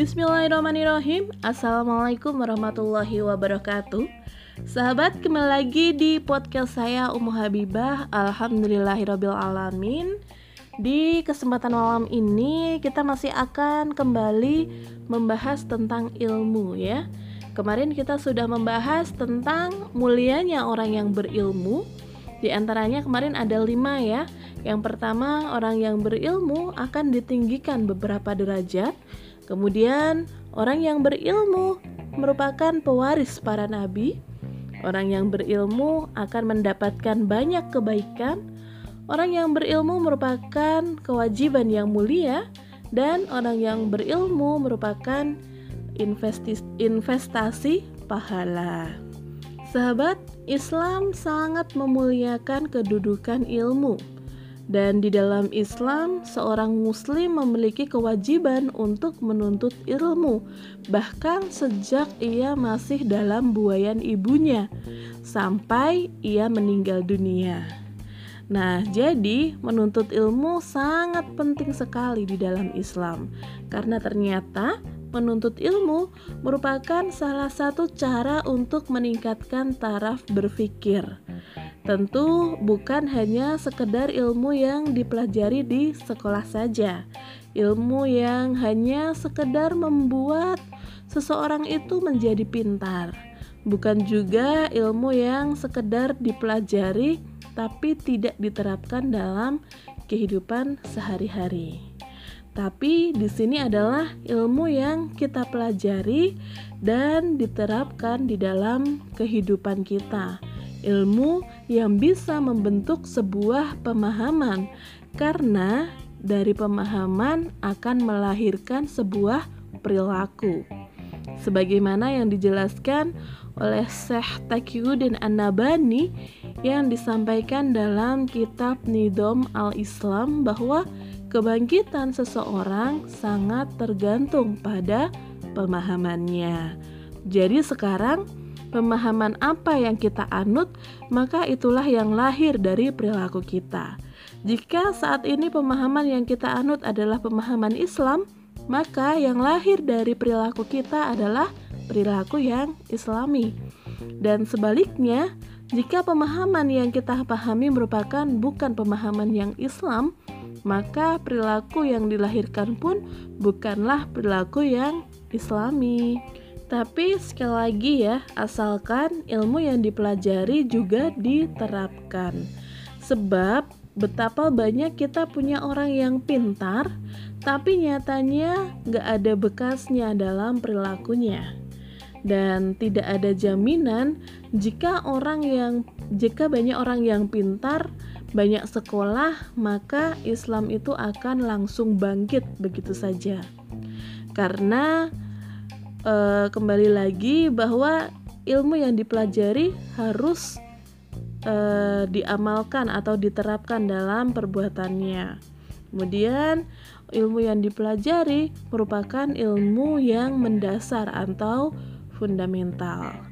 Bismillahirrahmanirrahim. Assalamualaikum warahmatullahi wabarakatuh. Sahabat kembali lagi di podcast saya Ummu Habibah. Alhamdulillahirrabbilalamin Di kesempatan malam ini kita masih akan kembali membahas tentang ilmu ya. Kemarin kita sudah membahas tentang mulianya orang yang berilmu. Di antaranya kemarin ada lima ya. Yang pertama orang yang berilmu akan ditinggikan beberapa derajat Kemudian, orang yang berilmu merupakan pewaris para nabi. Orang yang berilmu akan mendapatkan banyak kebaikan. Orang yang berilmu merupakan kewajiban yang mulia, dan orang yang berilmu merupakan investasi, pahala. Sahabat, Islam sangat memuliakan kedudukan ilmu dan di dalam Islam, seorang muslim memiliki kewajiban untuk menuntut ilmu, bahkan sejak ia masih dalam buayan ibunya sampai ia meninggal dunia. Nah, jadi menuntut ilmu sangat penting sekali di dalam Islam, karena ternyata menuntut ilmu merupakan salah satu cara untuk meningkatkan taraf berpikir. Tentu bukan hanya sekedar ilmu yang dipelajari di sekolah saja. Ilmu yang hanya sekedar membuat seseorang itu menjadi pintar. Bukan juga ilmu yang sekedar dipelajari tapi tidak diterapkan dalam kehidupan sehari-hari. Tapi di sini adalah ilmu yang kita pelajari dan diterapkan di dalam kehidupan kita ilmu yang bisa membentuk sebuah pemahaman, karena dari pemahaman akan melahirkan sebuah perilaku. Sebagaimana yang dijelaskan oleh Syekh Taqiyuddin An-Nabani yang disampaikan dalam kitab Nidom al-Islam bahwa kebangkitan seseorang sangat tergantung pada pemahamannya. Jadi sekarang pemahaman apa yang kita anut, maka itulah yang lahir dari perilaku kita. Jika saat ini pemahaman yang kita anut adalah pemahaman Islam, maka yang lahir dari perilaku kita adalah perilaku yang Islami. Dan sebaliknya, jika pemahaman yang kita pahami merupakan bukan pemahaman yang Islam, maka perilaku yang dilahirkan pun bukanlah perilaku yang Islami. Tapi sekali lagi ya, asalkan ilmu yang dipelajari juga diterapkan. Sebab betapa banyak kita punya orang yang pintar, tapi nyatanya gak ada bekasnya dalam perilakunya. Dan tidak ada jaminan jika orang yang jika banyak orang yang pintar, banyak sekolah, maka Islam itu akan langsung bangkit begitu saja. Karena uh, kembali lagi bahwa ilmu yang dipelajari harus uh, diamalkan atau diterapkan dalam perbuatannya. Kemudian ilmu yang dipelajari merupakan ilmu yang mendasar atau fundamental.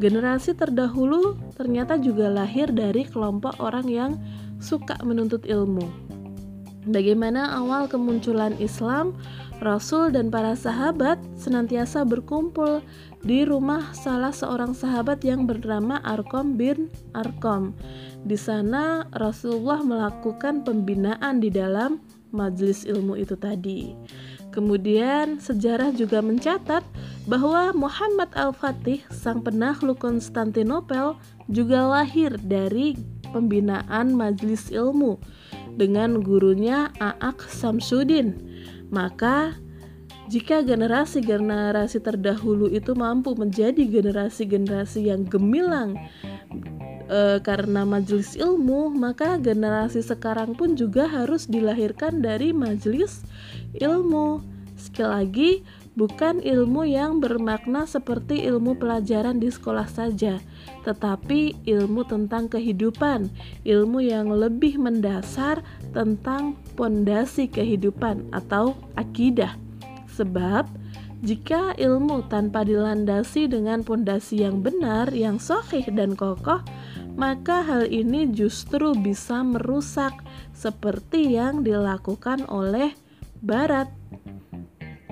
Generasi terdahulu ternyata juga lahir dari kelompok orang yang suka menuntut ilmu. Bagaimana awal kemunculan Islam Rasul dan para sahabat senantiasa berkumpul di rumah salah seorang sahabat yang bernama Arkom bin Arkom. Di sana Rasulullah melakukan pembinaan di dalam majelis ilmu itu tadi. Kemudian sejarah juga mencatat bahwa Muhammad Al-Fatih, sang penakluk Konstantinopel, juga lahir dari pembinaan majelis ilmu dengan gurunya Aak Samsudin maka jika generasi-generasi terdahulu itu mampu menjadi generasi-generasi yang gemilang e, karena majelis ilmu, maka generasi sekarang pun juga harus dilahirkan dari majelis ilmu. Sekali lagi, bukan ilmu yang bermakna seperti ilmu pelajaran di sekolah saja, tetapi ilmu tentang kehidupan, ilmu yang lebih mendasar tentang pondasi kehidupan atau akidah. Sebab jika ilmu tanpa dilandasi dengan pondasi yang benar, yang sahih dan kokoh, maka hal ini justru bisa merusak seperti yang dilakukan oleh barat.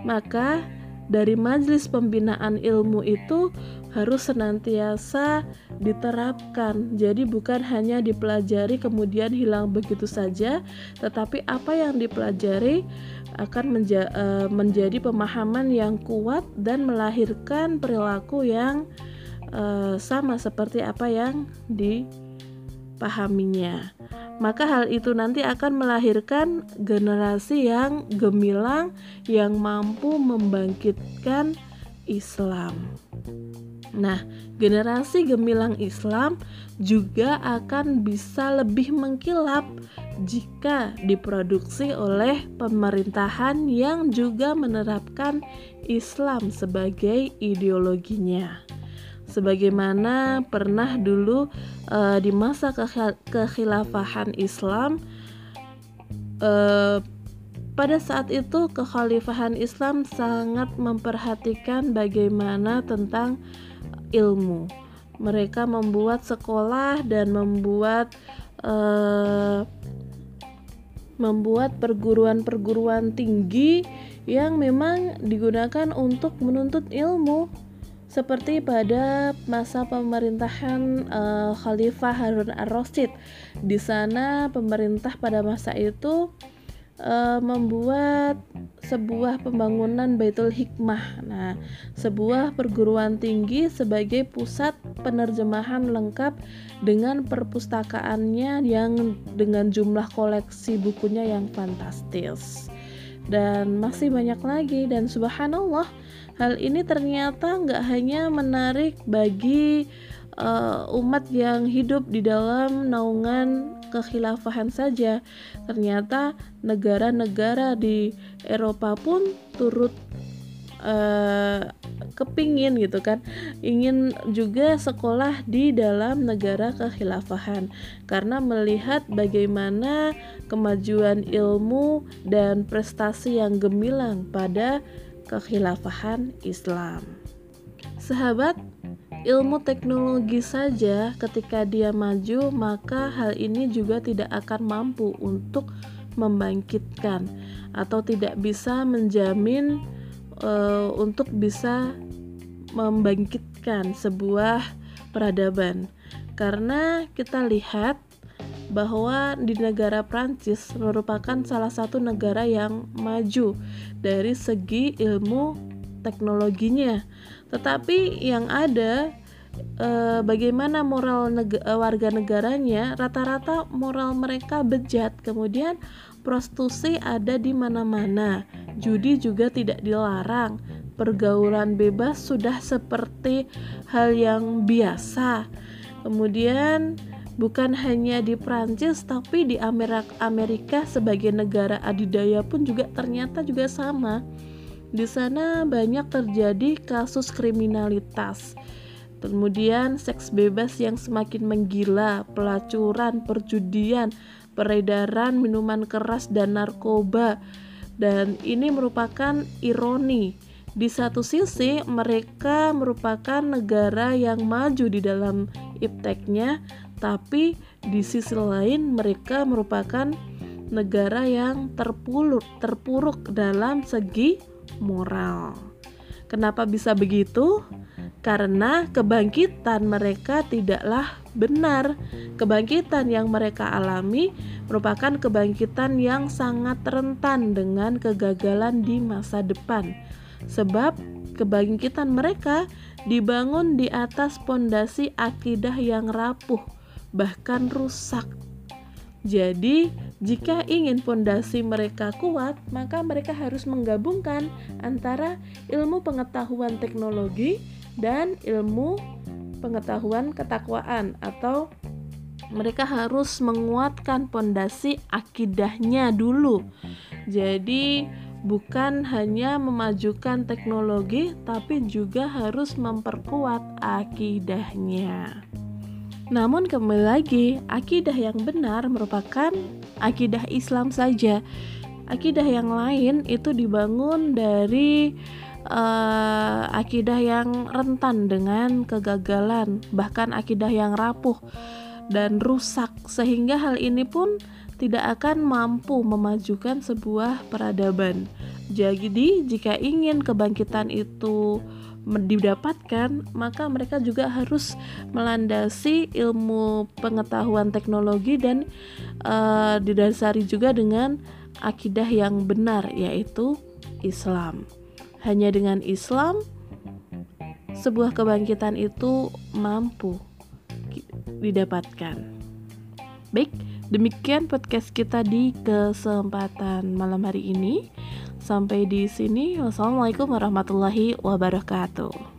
Maka dari majelis pembinaan ilmu itu harus senantiasa diterapkan. Jadi bukan hanya dipelajari kemudian hilang begitu saja, tetapi apa yang dipelajari akan menja uh, menjadi pemahaman yang kuat dan melahirkan perilaku yang uh, sama seperti apa yang dipahaminya maka hal itu nanti akan melahirkan generasi yang gemilang yang mampu membangkitkan Islam. Nah, generasi gemilang Islam juga akan bisa lebih mengkilap jika diproduksi oleh pemerintahan yang juga menerapkan Islam sebagai ideologinya sebagaimana pernah dulu uh, di masa kekhilafahan Islam uh, pada saat itu kekhalifahan Islam sangat memperhatikan bagaimana tentang ilmu. Mereka membuat sekolah dan membuat uh, membuat perguruan-perguruan tinggi yang memang digunakan untuk menuntut ilmu seperti pada masa pemerintahan uh, Khalifah Harun ar-Rasyid. Di sana pemerintah pada masa itu uh, membuat sebuah pembangunan Baitul Hikmah. Nah, sebuah perguruan tinggi sebagai pusat penerjemahan lengkap dengan perpustakaannya yang dengan jumlah koleksi bukunya yang fantastis. Dan masih banyak lagi dan subhanallah Hal ini ternyata nggak hanya menarik bagi uh, umat yang hidup di dalam naungan kekhilafahan saja. Ternyata negara-negara di Eropa pun turut uh, kepingin gitu kan ingin juga sekolah di dalam negara kekhilafahan karena melihat bagaimana kemajuan ilmu dan prestasi yang gemilang pada kekhilafahan Islam. Sahabat, ilmu teknologi saja ketika dia maju, maka hal ini juga tidak akan mampu untuk membangkitkan atau tidak bisa menjamin uh, untuk bisa membangkitkan sebuah peradaban. Karena kita lihat bahwa di negara Prancis merupakan salah satu negara yang maju dari segi ilmu teknologinya. Tetapi yang ada eh, bagaimana moral neg warga negaranya rata-rata moral mereka bejat. Kemudian prostitusi ada di mana-mana. Judi juga tidak dilarang. Pergaulan bebas sudah seperti hal yang biasa. Kemudian bukan hanya di Prancis tapi di Amerika sebagai negara adidaya pun juga ternyata juga sama. Di sana banyak terjadi kasus kriminalitas. Kemudian seks bebas yang semakin menggila, pelacuran, perjudian, peredaran minuman keras dan narkoba. Dan ini merupakan ironi. Di satu sisi mereka merupakan negara yang maju di dalam ipteknya, tapi di sisi lain mereka merupakan negara yang terpuruk, terpuruk dalam segi moral. Kenapa bisa begitu? Karena kebangkitan mereka tidaklah benar. Kebangkitan yang mereka alami merupakan kebangkitan yang sangat rentan dengan kegagalan di masa depan. Sebab kebangkitan mereka dibangun di atas pondasi akidah yang rapuh bahkan rusak. Jadi, jika ingin pondasi mereka kuat, maka mereka harus menggabungkan antara ilmu pengetahuan teknologi dan ilmu pengetahuan ketakwaan atau mereka harus menguatkan pondasi akidahnya dulu. Jadi, bukan hanya memajukan teknologi, tapi juga harus memperkuat akidahnya. Namun kembali lagi, akidah yang benar merupakan akidah Islam saja. Akidah yang lain itu dibangun dari uh, akidah yang rentan dengan kegagalan, bahkan akidah yang rapuh dan rusak sehingga hal ini pun tidak akan mampu memajukan sebuah peradaban. Jadi, jika ingin kebangkitan itu didapatkan, maka mereka juga harus melandasi ilmu pengetahuan teknologi dan uh, didasari juga dengan akidah yang benar, yaitu Islam. Hanya dengan Islam, sebuah kebangkitan itu mampu didapatkan. Baik, demikian podcast kita di kesempatan malam hari ini. Sampai di sini, wassalamualaikum warahmatullahi wabarakatuh.